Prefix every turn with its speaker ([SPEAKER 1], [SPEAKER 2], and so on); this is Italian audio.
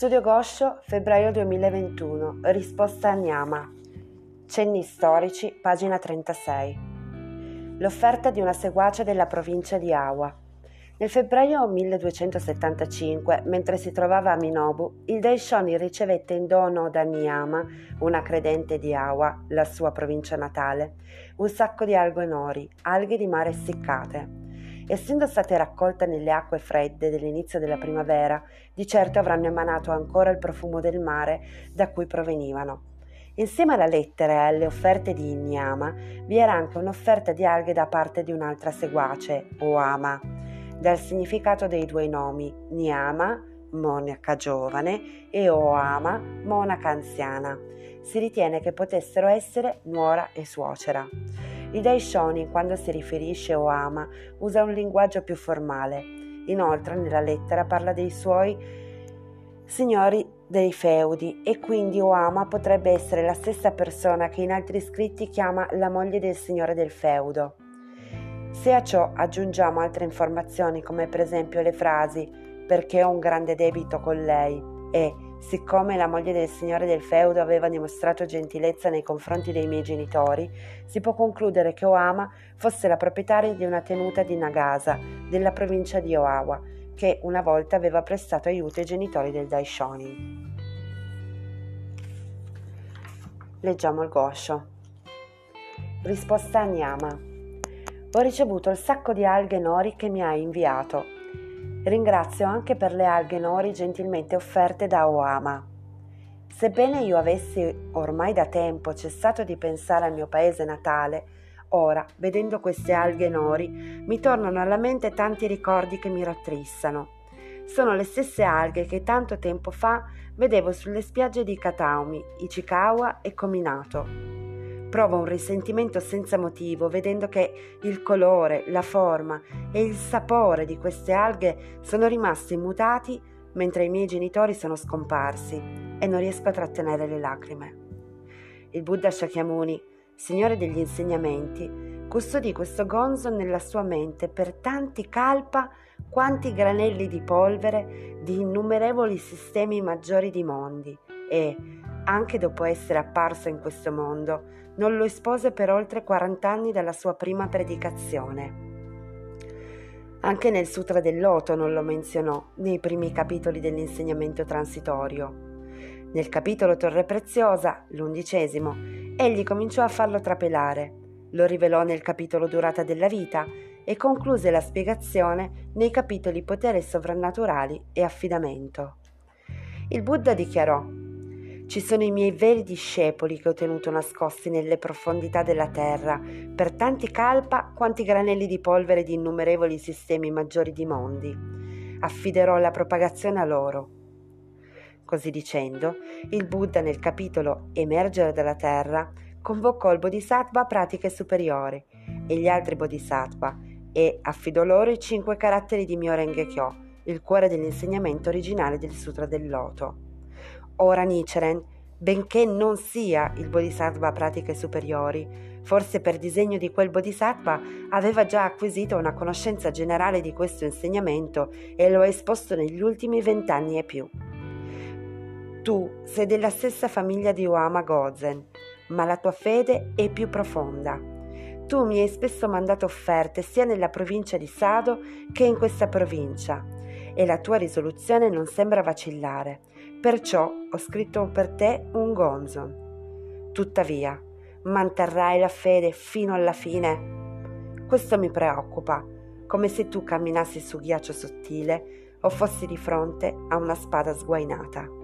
[SPEAKER 1] Studio Goscio, febbraio 2021. Risposta a Niama. Cenni storici, pagina 36. L'offerta di una seguace della provincia di Awa. Nel febbraio 1275, mentre si trovava a Minobu, il Daishoni ricevette in dono da Niyama, una credente di Awa, la sua provincia natale, un sacco di alghe nori, alghe di mare essiccate essendo state raccolte nelle acque fredde dell'inizio della primavera, di certo avranno emanato ancora il profumo del mare da cui provenivano. Insieme alla lettera e alle offerte di Inyama vi era anche un'offerta di alghe da parte di un'altra seguace, Oama, dal significato dei due nomi, Niama, monaca giovane, e Oama, monaca anziana. Si ritiene che potessero essere nuora e suocera. Il Daishonin, quando si riferisce o ama, usa un linguaggio più formale. Inoltre, nella lettera parla dei suoi signori dei feudi e quindi Oama potrebbe essere la stessa persona che in altri scritti chiama la moglie del signore del feudo. Se a ciò aggiungiamo altre informazioni come per esempio le frasi perché ho un grande debito con lei e Siccome la moglie del signore del feudo aveva dimostrato gentilezza nei confronti dei miei genitori, si può concludere che Oama fosse la proprietaria di una tenuta di Nagasa, della provincia di Oawa, che una volta aveva prestato aiuto ai genitori del Daishonin. Leggiamo il Gosho. Risposta a Nyama. Ho ricevuto il sacco di alghe nori che mi hai inviato Ringrazio anche per le alghe nori gentilmente offerte da Oama. Sebbene io avessi ormai da tempo cessato di pensare al mio paese natale, ora, vedendo queste alghe nori, mi tornano alla mente tanti ricordi che mi rattrissano. Sono le stesse alghe che tanto tempo fa vedevo sulle spiagge di Kataumi, Ichikawa e Kominato. Provo un risentimento senza motivo vedendo che il colore, la forma e il sapore di queste alghe sono rimasti immutati mentre i miei genitori sono scomparsi e non riesco a trattenere le lacrime. Il Buddha Shakyamuni, signore degli insegnamenti, custodì questo gonzo nella sua mente per tanti kalpa quanti granelli di polvere di innumerevoli sistemi maggiori di mondi e, anche dopo essere apparso in questo mondo, non lo espose per oltre 40 anni dalla sua prima predicazione. Anche nel Sutra del Loto non lo menzionò nei primi capitoli dell'insegnamento transitorio. Nel capitolo Torre Preziosa, l'undicesimo, egli cominciò a farlo trapelare, lo rivelò nel capitolo Durata della vita e concluse la spiegazione nei capitoli Potere sovrannaturali e affidamento. Il Buddha dichiarò ci sono i miei veri discepoli che ho tenuto nascosti nelle profondità della terra, per tanti calpa quanti granelli di polvere di innumerevoli sistemi maggiori di mondi. Affiderò la propagazione a loro. Così dicendo, il Buddha nel capitolo Emergere dalla terra convocò il Bodhisattva a pratiche superiori e gli altri Bodhisattva e affidò loro i cinque caratteri di Myoren Kyo, il cuore dell'insegnamento originale del Sutra del Loto. Ora Nichiren, benché non sia il Bodhisattva a pratiche superiori, forse per disegno di quel Bodhisattva aveva già acquisito una conoscenza generale di questo insegnamento e lo ha esposto negli ultimi vent'anni e più. Tu sei della stessa famiglia di Oama Gozen, ma la tua fede è più profonda. Tu mi hai spesso mandato offerte sia nella provincia di Sado che in questa provincia e la tua risoluzione non sembra vacillare. Perciò ho scritto per te un gonzon. Tuttavia, manterrai la fede fino alla fine? Questo mi preoccupa, come se tu camminassi su ghiaccio sottile o fossi di fronte a una spada sguainata.